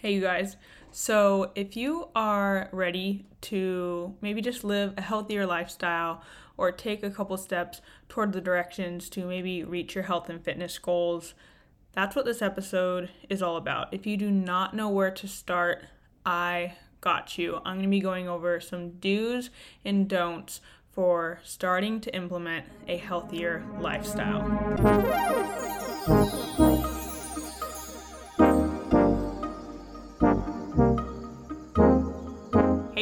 Hey, you guys. So, if you are ready to maybe just live a healthier lifestyle or take a couple steps toward the directions to maybe reach your health and fitness goals, that's what this episode is all about. If you do not know where to start, I got you. I'm going to be going over some do's and don'ts for starting to implement a healthier lifestyle.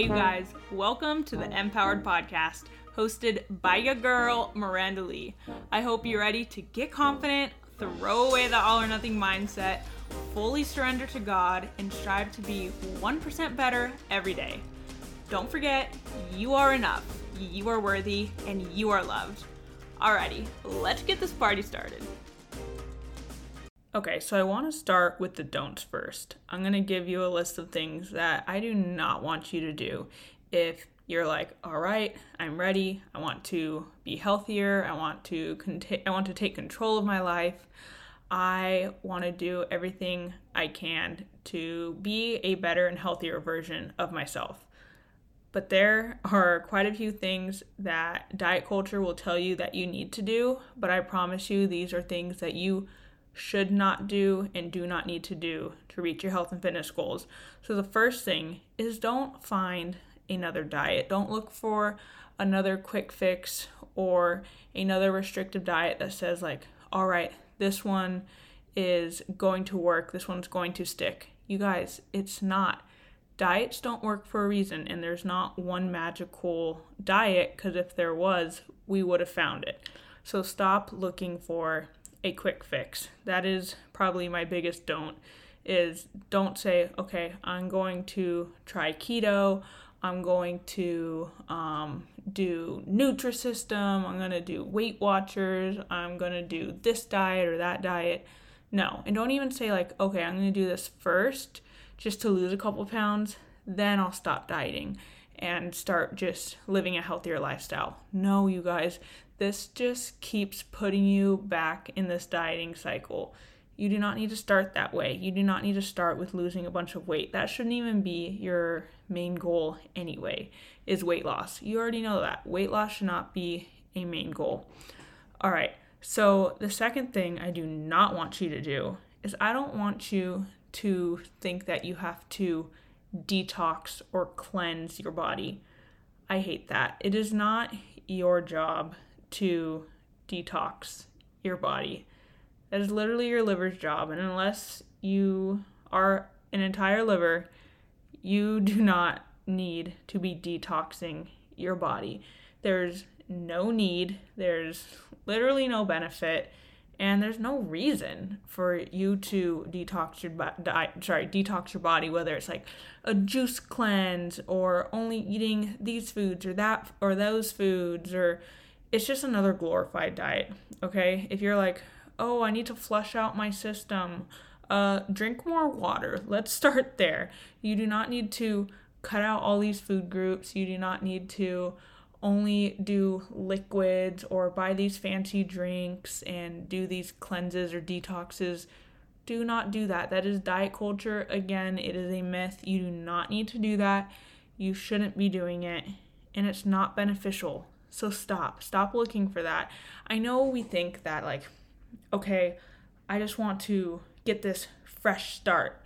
You guys, welcome to the Empowered Podcast, hosted by your girl, Miranda Lee. I hope you're ready to get confident, throw away the all or nothing mindset, fully surrender to God, and strive to be 1% better every day. Don't forget, you are enough, you are worthy, and you are loved. Alrighty, let's get this party started. Okay, so I want to start with the don'ts first. I'm going to give you a list of things that I do not want you to do if you're like, "All right, I'm ready. I want to be healthier. I want to cont- I want to take control of my life. I want to do everything I can to be a better and healthier version of myself." But there are quite a few things that diet culture will tell you that you need to do, but I promise you these are things that you should not do and do not need to do to reach your health and fitness goals. So, the first thing is don't find another diet. Don't look for another quick fix or another restrictive diet that says, like, all right, this one is going to work, this one's going to stick. You guys, it's not. Diets don't work for a reason, and there's not one magical diet because if there was, we would have found it. So, stop looking for a quick fix. That is probably my biggest don't is don't say, okay, I'm going to try keto, I'm going to um, do Nutrisystem, I'm going to do Weight Watchers, I'm going to do this diet or that diet. No, and don't even say like, okay, I'm going to do this first just to lose a couple pounds, then I'll stop dieting and start just living a healthier lifestyle. No, you guys, this just keeps putting you back in this dieting cycle. You do not need to start that way. You do not need to start with losing a bunch of weight. That shouldn't even be your main goal anyway, is weight loss. You already know that. Weight loss should not be a main goal. All right. So, the second thing I do not want you to do is I don't want you to think that you have to detox or cleanse your body. I hate that. It is not your job to detox your body. That is literally your liver's job. And unless you are an entire liver, you do not need to be detoxing your body. There's no need, there's literally no benefit, and there's no reason for you to detox your body. sorry, detox your body whether it's like a juice cleanse or only eating these foods or that or those foods or it's just another glorified diet, okay? If you're like, oh, I need to flush out my system, uh, drink more water. Let's start there. You do not need to cut out all these food groups. You do not need to only do liquids or buy these fancy drinks and do these cleanses or detoxes. Do not do that. That is diet culture. Again, it is a myth. You do not need to do that. You shouldn't be doing it, and it's not beneficial. So stop. Stop looking for that. I know we think that, like, okay, I just want to get this fresh start,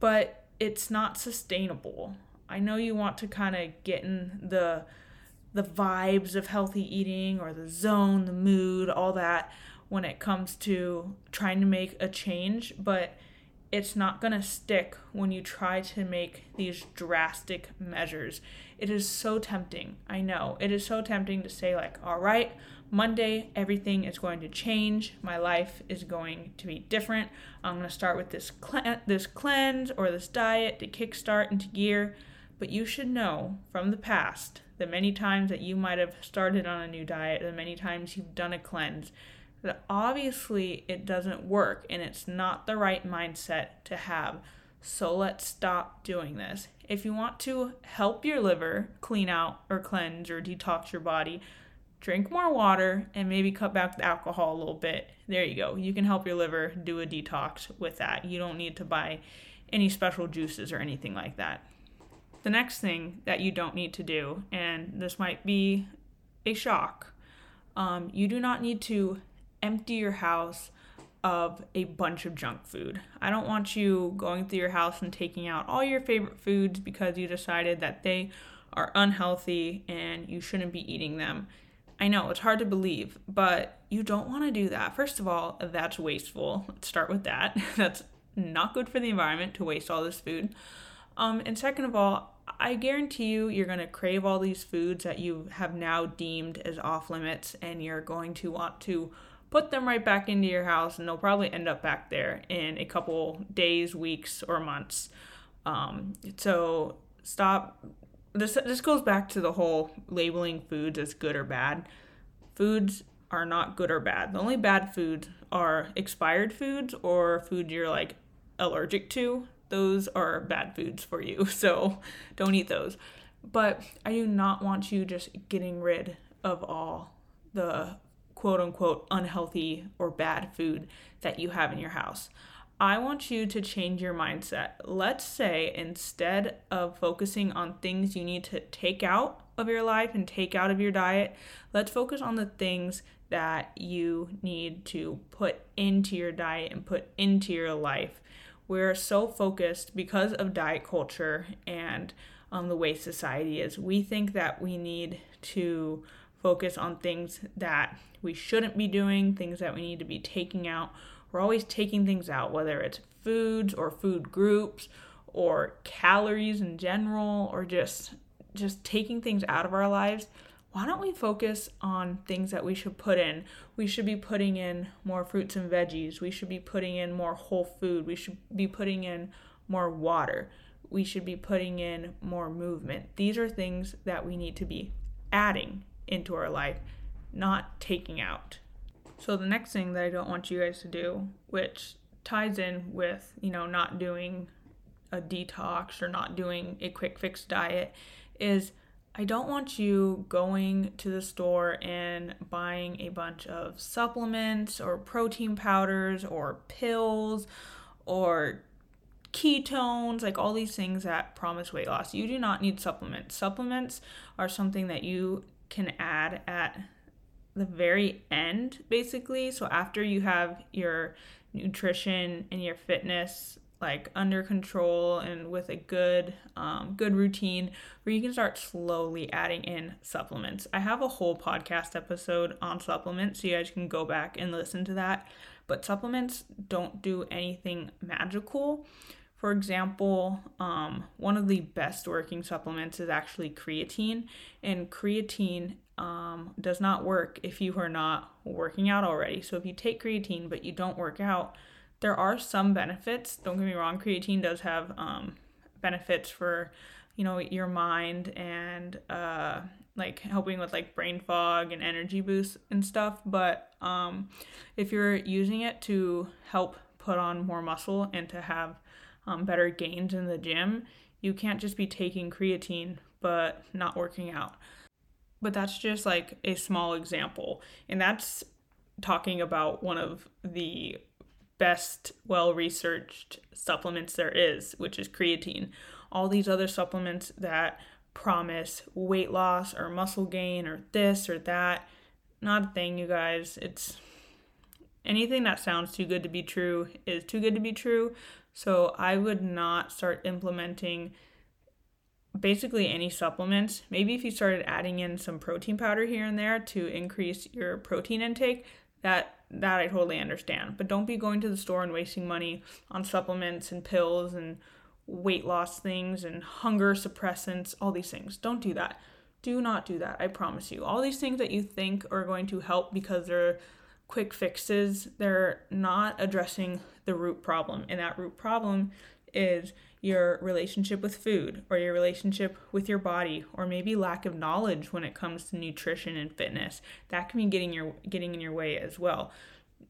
but it's not sustainable. I know you want to kind of get in the the vibes of healthy eating or the zone, the mood, all that when it comes to trying to make a change, but it's not going to stick when you try to make these drastic measures. It is so tempting. I know. It is so tempting to say, like, all right, Monday, everything is going to change. My life is going to be different. I'm going to start with this, cle- this cleanse or this diet to kickstart into gear. But you should know from the past the many times that you might have started on a new diet, the many times you've done a cleanse, that obviously it doesn't work and it's not the right mindset to have. So let's stop doing this. If you want to help your liver clean out or cleanse or detox your body, drink more water and maybe cut back the alcohol a little bit. There you go. You can help your liver do a detox with that. You don't need to buy any special juices or anything like that. The next thing that you don't need to do, and this might be a shock, um, you do not need to empty your house of a bunch of junk food. I don't want you going through your house and taking out all your favorite foods because you decided that they are unhealthy and you shouldn't be eating them. I know it's hard to believe, but you don't want to do that. First of all, that's wasteful. Let's start with that. that's not good for the environment to waste all this food. Um, and second of all, I guarantee you, you're going to crave all these foods that you have now deemed as off limits, and you're going to want to put them right back into your house, and they'll probably end up back there in a couple days, weeks, or months. Um, so stop. This this goes back to the whole labeling foods as good or bad. Foods are not good or bad. The only bad foods are expired foods or food you're like allergic to those are bad foods for you. So don't eat those. But I do not want you just getting rid of all the quote unquote unhealthy or bad food that you have in your house. I want you to change your mindset. Let's say instead of focusing on things you need to take out of your life and take out of your diet, let's focus on the things that you need to put into your diet and put into your life we're so focused because of diet culture and um, the way society is. We think that we need to focus on things that we shouldn't be doing, things that we need to be taking out. We're always taking things out, whether it's foods or food groups or calories in general or just just taking things out of our lives why don't we focus on things that we should put in? We should be putting in more fruits and veggies. We should be putting in more whole food. We should be putting in more water. We should be putting in more movement. These are things that we need to be adding into our life, not taking out. So, the next thing that I don't want you guys to do, which ties in with, you know, not doing a detox or not doing a quick fix diet, is I don't want you going to the store and buying a bunch of supplements or protein powders or pills or ketones, like all these things that promise weight loss. You do not need supplements. Supplements are something that you can add at the very end, basically. So after you have your nutrition and your fitness like under control and with a good um, good routine where you can start slowly adding in supplements. I have a whole podcast episode on supplements so you guys can go back and listen to that. But supplements don't do anything magical for example um, one of the best working supplements is actually creatine and creatine um, does not work if you are not working out already so if you take creatine but you don't work out there are some benefits. Don't get me wrong, creatine does have um, benefits for, you know, your mind and uh, like helping with like brain fog and energy boosts and stuff. But um, if you're using it to help put on more muscle and to have um, better gains in the gym, you can't just be taking creatine but not working out. But that's just like a small example. And that's talking about one of the best well researched supplements there is, which is creatine. All these other supplements that promise weight loss or muscle gain or this or that, not a thing, you guys. It's anything that sounds too good to be true is too good to be true. So I would not start implementing basically any supplements. Maybe if you started adding in some protein powder here and there to increase your protein intake, that that I totally understand. But don't be going to the store and wasting money on supplements and pills and weight loss things and hunger suppressants, all these things. Don't do that. Do not do that. I promise you. All these things that you think are going to help because they're quick fixes, they're not addressing the root problem. And that root problem is your relationship with food or your relationship with your body or maybe lack of knowledge when it comes to nutrition and fitness that can be getting your getting in your way as well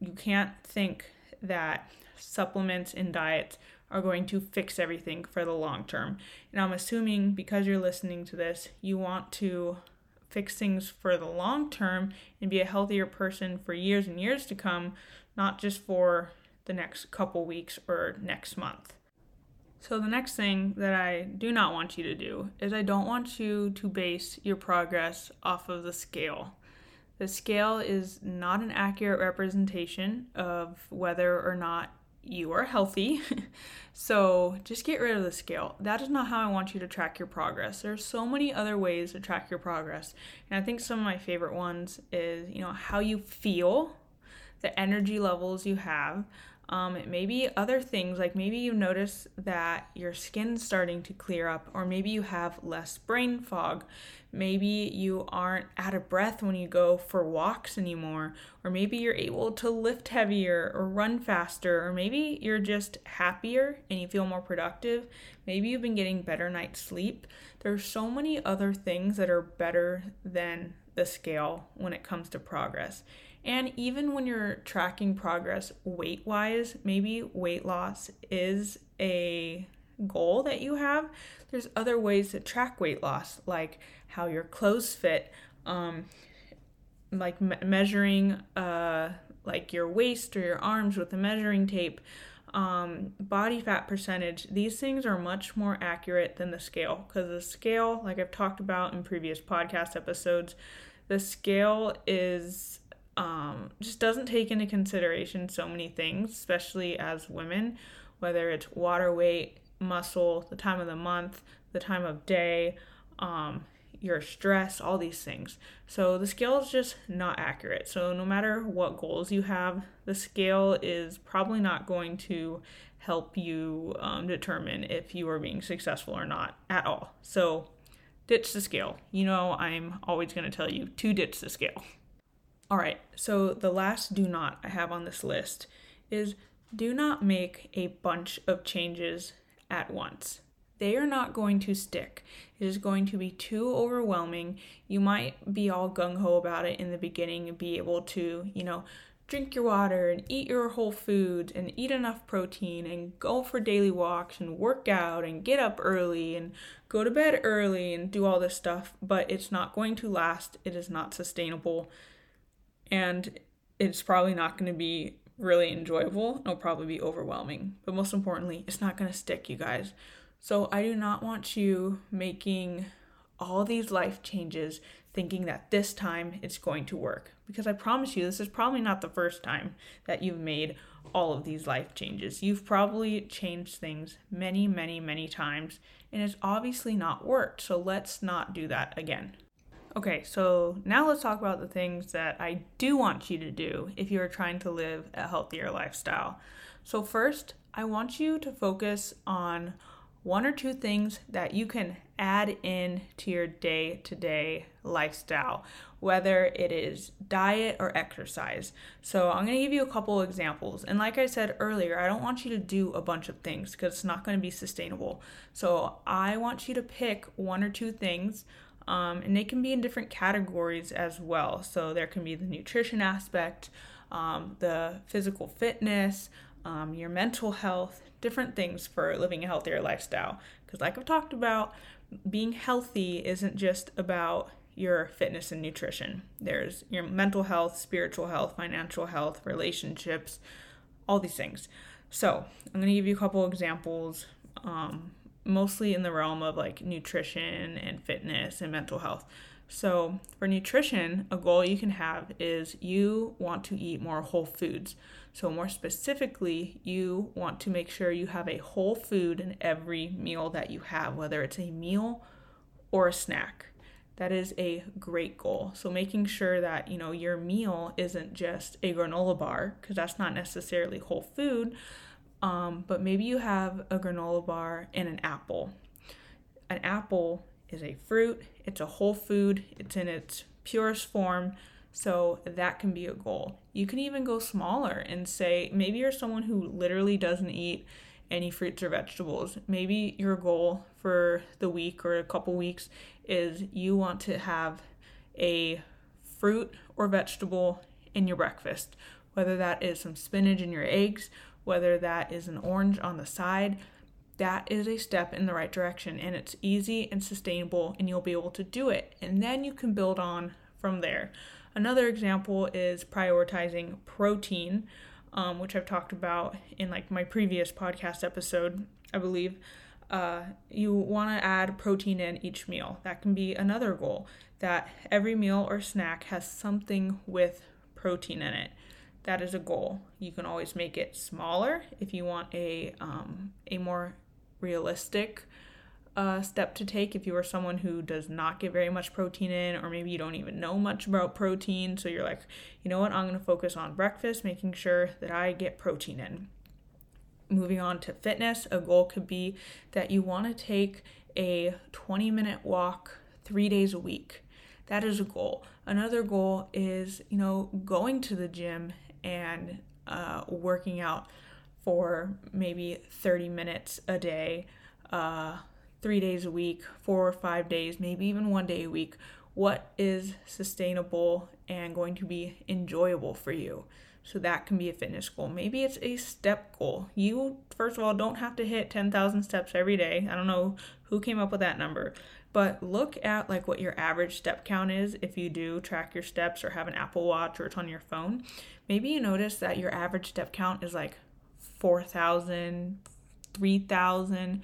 you can't think that supplements and diets are going to fix everything for the long term and i'm assuming because you're listening to this you want to fix things for the long term and be a healthier person for years and years to come not just for the next couple weeks or next month So, the next thing that I do not want you to do is I don't want you to base your progress off of the scale. The scale is not an accurate representation of whether or not you are healthy. so just get rid of the scale. That is not how I want you to track your progress. There's so many other ways to track your progress. And I think some of my favorite ones is, you know, how you feel, the energy levels you have, um, it may be other things, like maybe you notice that your skin's starting to clear up, or maybe you have less brain fog. Maybe you aren't out of breath when you go for walks anymore, or maybe you're able to lift heavier or run faster, or maybe you're just happier and you feel more productive. Maybe you've been getting better night's sleep. There's so many other things that are better than the scale when it comes to progress. And even when you're tracking progress weight wise, maybe weight loss is a goal that you have. There's other ways to track weight loss, like how your clothes fit, um, like me- measuring uh, like your waist or your arms with a measuring tape, um, body fat percentage. These things are much more accurate than the scale because the scale, like I've talked about in previous podcast episodes, the scale is um, just doesn't take into consideration so many things, especially as women, whether it's water weight, muscle, the time of the month, the time of day, um, your stress, all these things. So the scale is just not accurate. So no matter what goals you have, the scale is probably not going to help you um, determine if you are being successful or not at all. So ditch the scale. You know, I'm always going to tell you to ditch the scale. All right, so the last do not I have on this list is do not make a bunch of changes at once. They are not going to stick. It is going to be too overwhelming. You might be all gung ho about it in the beginning and be able to, you know, drink your water and eat your whole foods and eat enough protein and go for daily walks and work out and get up early and go to bed early and do all this stuff, but it's not going to last. It is not sustainable and it's probably not going to be really enjoyable. It'll probably be overwhelming. But most importantly, it's not going to stick, you guys. So I do not want you making all these life changes thinking that this time it's going to work. Because I promise you, this is probably not the first time that you've made all of these life changes. You've probably changed things many, many, many times, and it's obviously not worked. So let's not do that again. Okay, so now let's talk about the things that I do want you to do if you are trying to live a healthier lifestyle. So, first, I want you to focus on one or two things that you can add in to your day to day lifestyle, whether it is diet or exercise. So, I'm going to give you a couple examples. And like I said earlier, I don't want you to do a bunch of things because it's not going to be sustainable. So, I want you to pick one or two things um, and they can be in different categories as well. So there can be the nutrition aspect, um, the physical fitness, um, your mental health, different things for living a healthier lifestyle. Because, like I've talked about, being healthy isn't just about your fitness and nutrition. There's your mental health, spiritual health, financial health, relationships, all these things. So, I'm going to give you a couple examples um, mostly in the realm of like nutrition and fitness and mental health. So, for nutrition, a goal you can have is you want to eat more whole foods. So, more specifically, you want to make sure you have a whole food in every meal that you have, whether it's a meal or a snack. That is a great goal. So, making sure that, you know, your meal isn't just a granola bar because that's not necessarily whole food, um, but maybe you have a granola bar and an apple. An apple is a fruit, it's a whole food, it's in its purest form. So that can be a goal. You can even go smaller and say maybe you're someone who literally doesn't eat any fruits or vegetables. Maybe your goal for the week or a couple weeks is you want to have a fruit or vegetable in your breakfast, whether that is some spinach in your eggs whether that is an orange on the side, that is a step in the right direction and it's easy and sustainable and you'll be able to do it. And then you can build on from there. Another example is prioritizing protein, um, which I've talked about in like my previous podcast episode. I believe. Uh, you want to add protein in each meal. That can be another goal. That every meal or snack has something with protein in it. That is a goal. You can always make it smaller if you want a um, a more realistic uh, step to take if you are someone who does not get very much protein in, or maybe you don't even know much about protein. So you're like, you know what, I'm going to focus on breakfast, making sure that I get protein in. Moving on to fitness, a goal could be that you want to take a 20 minute walk three days a week. That is a goal. Another goal is, you know, going to the gym and uh, working out for maybe 30 minutes a day. Uh, three days a week, four or five days, maybe even one day a week, what is sustainable and going to be enjoyable for you. So that can be a fitness goal. Maybe it's a step goal. You, first of all, don't have to hit 10,000 steps every day. I don't know who came up with that number, but look at like what your average step count is if you do track your steps or have an Apple Watch or it's on your phone. Maybe you notice that your average step count is like 4,000, 3,000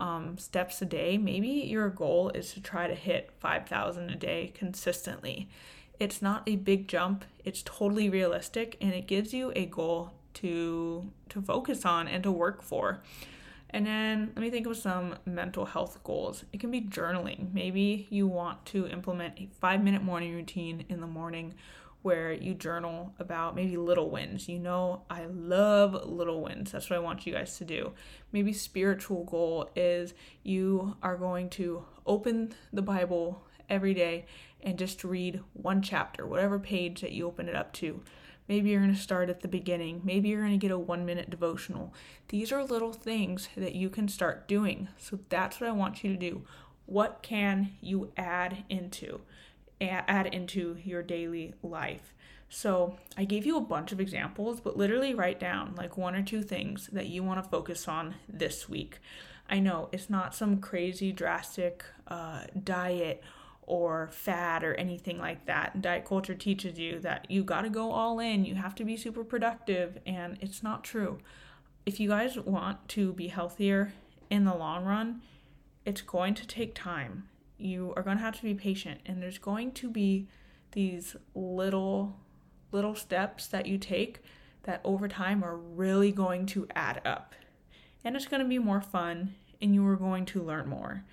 um, steps a day, maybe your goal is to try to hit 5,000 a day consistently. It's not a big jump, it's totally realistic, and it gives you a goal to, to focus on and to work for. And then let me think of some mental health goals. It can be journaling. Maybe you want to implement a five minute morning routine in the morning where you journal about maybe little wins. You know, I love little wins. That's what I want you guys to do. Maybe spiritual goal is you are going to open the Bible every day and just read one chapter, whatever page that you open it up to. Maybe you're going to start at the beginning. Maybe you're going to get a one minute devotional. These are little things that you can start doing. So that's what I want you to do. What can you add into? add into your daily life. So, I gave you a bunch of examples, but literally write down like one or two things that you want to focus on this week. I know it's not some crazy drastic uh, diet or fad or anything like that. Diet culture teaches you that you got to go all in, you have to be super productive, and it's not true. If you guys want to be healthier in the long run, it's going to take time you are going to have to be patient and there's going to be these little little steps that you take that over time are really going to add up and it's going to be more fun and you are going to learn more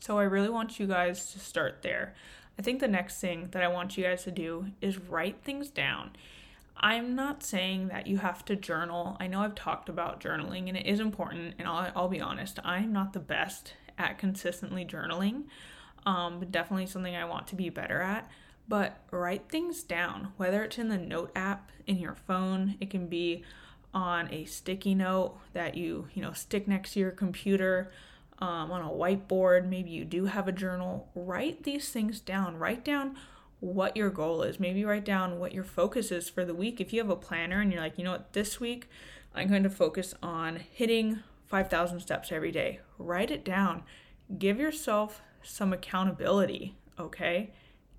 so i really want you guys to start there i think the next thing that i want you guys to do is write things down I'm not saying that you have to journal. I know I've talked about journaling and it is important, and I'll, I'll be honest, I'm not the best at consistently journaling um, but definitely something I want to be better at. But write things down, whether it's in the note app in your phone, it can be on a sticky note that you you know stick next to your computer um, on a whiteboard. Maybe you do have a journal. Write these things down. Write down what your goal is. Maybe write down what your focus is for the week. If you have a planner and you're like you know what? This week i'm going to focus on hitting 5000 steps every day. Write it down. Give yourself some accountability, okay?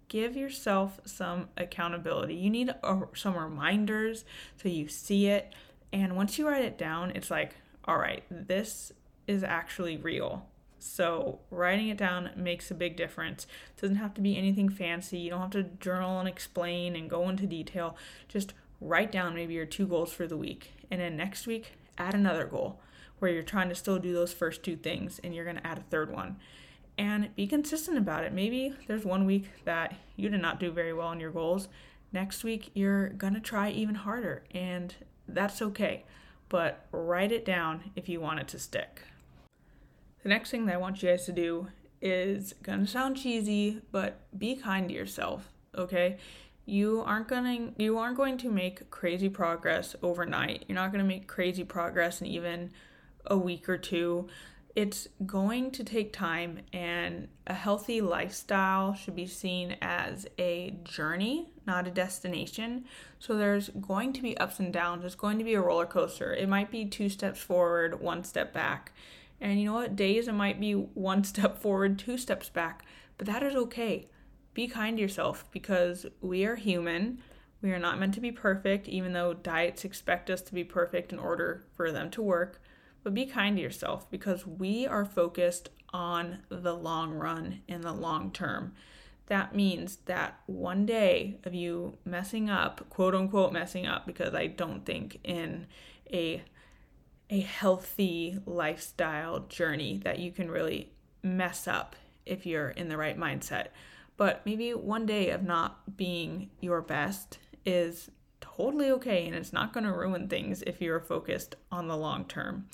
Give yourself some accountability. You need a, some reminders so you see it. And once you write it down, it's like, all right, this is actually real. So, writing it down makes a big difference. It doesn't have to be anything fancy. You don't have to journal and explain and go into detail. Just write down maybe your two goals for the week. And then next week, add another goal where you're trying to still do those first two things and you're going to add a third one and be consistent about it. Maybe there's one week that you did not do very well on your goals. Next week, you're going to try even harder, and that's okay. But write it down if you want it to stick. The next thing that I want you guys to do is to sound cheesy, but be kind to yourself, okay? You aren't to you aren't going to make crazy progress overnight. You're not to make crazy progress in even a week or two it's going to take time, and a healthy lifestyle should be seen as a journey, not a destination. So there's going to be ups and downs. It's going to be a roller coaster. It might be two steps forward, one step back. And you know what? Days it might be one step forward, two steps back, but that is okay. Be kind to yourself because we are human. We are not meant to be perfect, even though diets expect us to be perfect in order for them to work but be kind to yourself because we are focused on the long run in the long term. That means that one day of you messing up, quote unquote messing up, because I don't think in a a healthy lifestyle journey that you can really mess up if you're in the right mindset. But maybe one day of not being your best is totally okay and it's not going to ruin things if you're focused on the long term.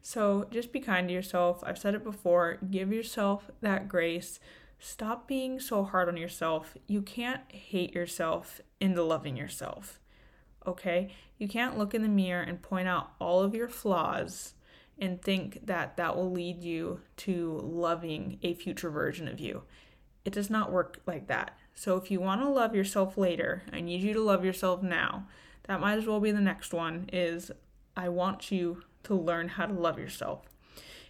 So just be kind to yourself. I've said it before give yourself that grace. Stop being so hard on yourself. You can't hate yourself into loving yourself. Okay? You can't look in the mirror and point out all of your flaws and think that that will lead you to loving a future version of you. It does not work like that. So if you want to love yourself later, I need you to love yourself now. That might as well be the next one is I want you to learn how to love yourself.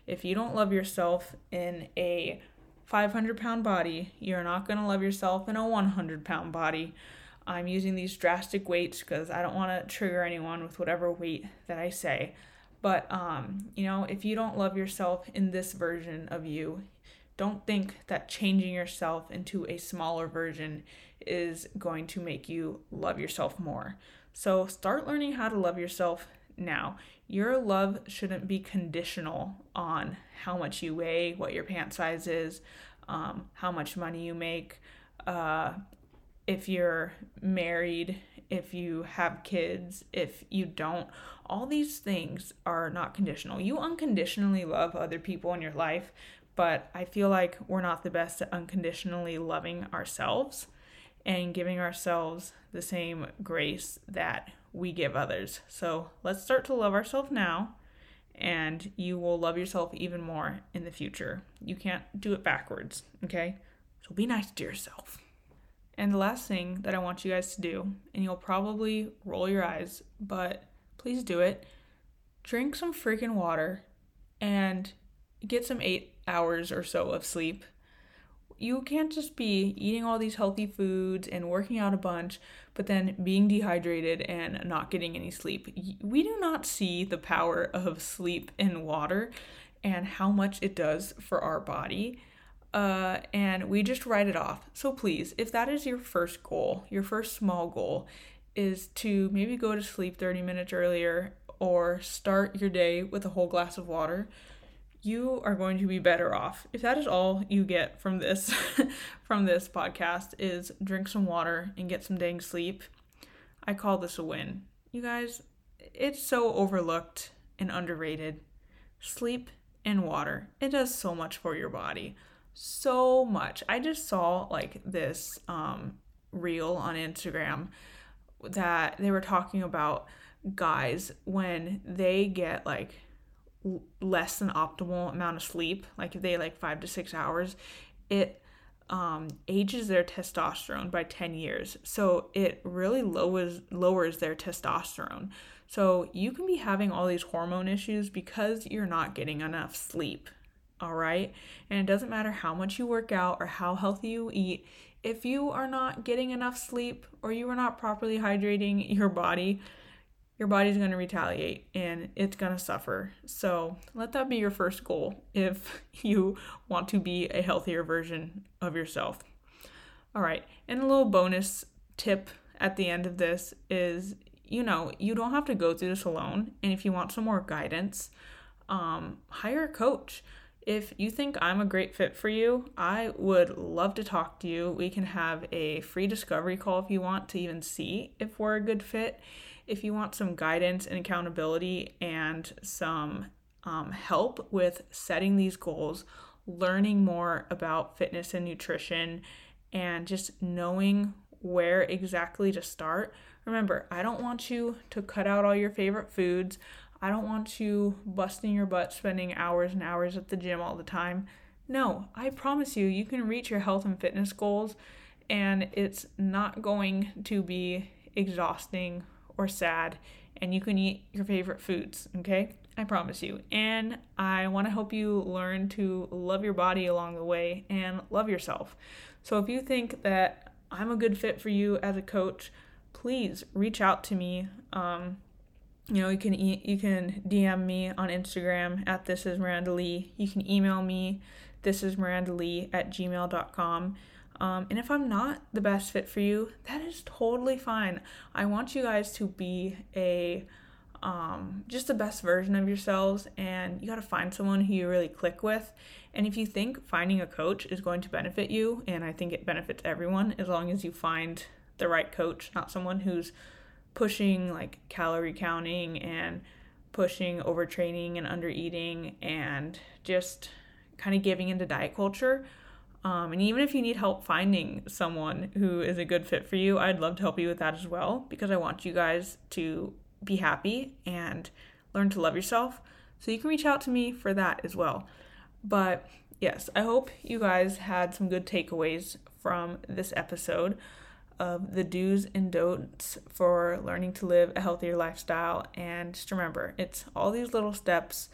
If you don't love yourself in a 500 pound body, you're not going to love yourself in a 100 pound body. I'm using these drastic weights because I don't want to trigger anyone with whatever weight that I say. But, um, you know, if you don't love yourself in this version of you, don't think that changing yourself into a smaller version is going to make you love yourself more. So start learning how to love yourself now. Your love shouldn't be conditional on how much you weigh, what your pant size is, um, how much money you make, uh, if you're married, if you have kids, if you don't. All these things are not conditional. You unconditionally love other people in your life, but I feel like we're not the best at unconditionally loving ourselves and giving ourselves the same grace that we give others. So let's start to love ourselves now, and you will love yourself even more in the future. You can't do it backwards, okay? So be nice to yourself. And the last thing that I want you guys to do, and you'll probably roll your eyes, but please do it drink some freaking water and get some eight hours or so of sleep. You can't just be eating all these healthy foods and working out a bunch, but then being dehydrated and not getting any sleep. We do not see the power of sleep and water and how much it does for our body. Uh, and we just write it off. So please, if that is your first goal, your first small goal, is to maybe go to sleep 30 minutes earlier or start your day with a whole glass of water you are going to be better off. If that is all you get from this from this podcast is drink some water and get some dang sleep, I call this a win. You guys, it's so overlooked and underrated. Sleep and water. It does so much for your body. So much. I just saw like this um reel on Instagram that they were talking about guys when they get like less than optimal amount of sleep, like if they like five to six hours, it um, ages their testosterone by 10 years. So it really lowers lowers their testosterone. So you can be having all these hormone issues because you're not getting enough sleep. All right? And it doesn't matter how much you work out or how healthy you eat. If you are not getting enough sleep or you are not properly hydrating your body, your body's going to retaliate and it's going to suffer. So let that be your first goal if you want to be a healthier version of yourself. All right, and a little bonus tip at the end of this is you know, you don't have to go through this alone. And if you want some more guidance, um, hire a coach. If you think I'm a great fit for you, I would love to talk to you. We can have a free discovery call if you want to even see if we're a good fit if you want some guidance and accountability and some um, help with setting these goals, learning more about fitness and nutrition, and just knowing where exactly to start. Remember, I don't want you to cut out all your favorite foods. I don't want you busting your butt spending hours and hours at the gym all the time. No, I promise you, you can reach your health and fitness goals, and it's not going to be exhausting or sad, and you can eat your favorite foods, okay? I promise you. And I want to help you learn to love your body along the way and love yourself. So if you think that I'm a good fit for you as a coach, please reach out to me. Um, you know, you can e- you can DM me on Instagram at this is Miranda Lee. You can email me this is Miranda Lee at gmail.com. Um, and if I'm not the best fit for you, that is totally fine. I want you guys to be a um, just the best version of yourselves, and you got to find someone who you really click with. And if you think finding a coach is going to benefit you, and I think it benefits everyone as long as you find the right coach, not someone who's pushing like calorie counting and pushing overtraining and under eating and just kind of giving into diet culture. Um, and even if you need help finding someone who is a good fit for you, I'd love to help you with that as well because I want you guys to be happy and learn to love yourself. So you can reach out to me for that as well. But yes, I hope you guys had some good takeaways from this episode of the do's and don'ts for learning to live a healthier lifestyle. And just remember, it's all these little steps,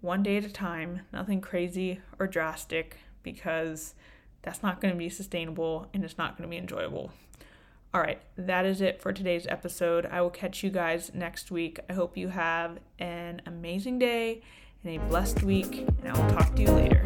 one day at a time, nothing crazy or drastic, because that's not going to be sustainable and it's not going to be enjoyable. All right, that is it for today's episode. I will catch you guys next week. I hope you have an amazing day and a blessed week, and I will talk to you later.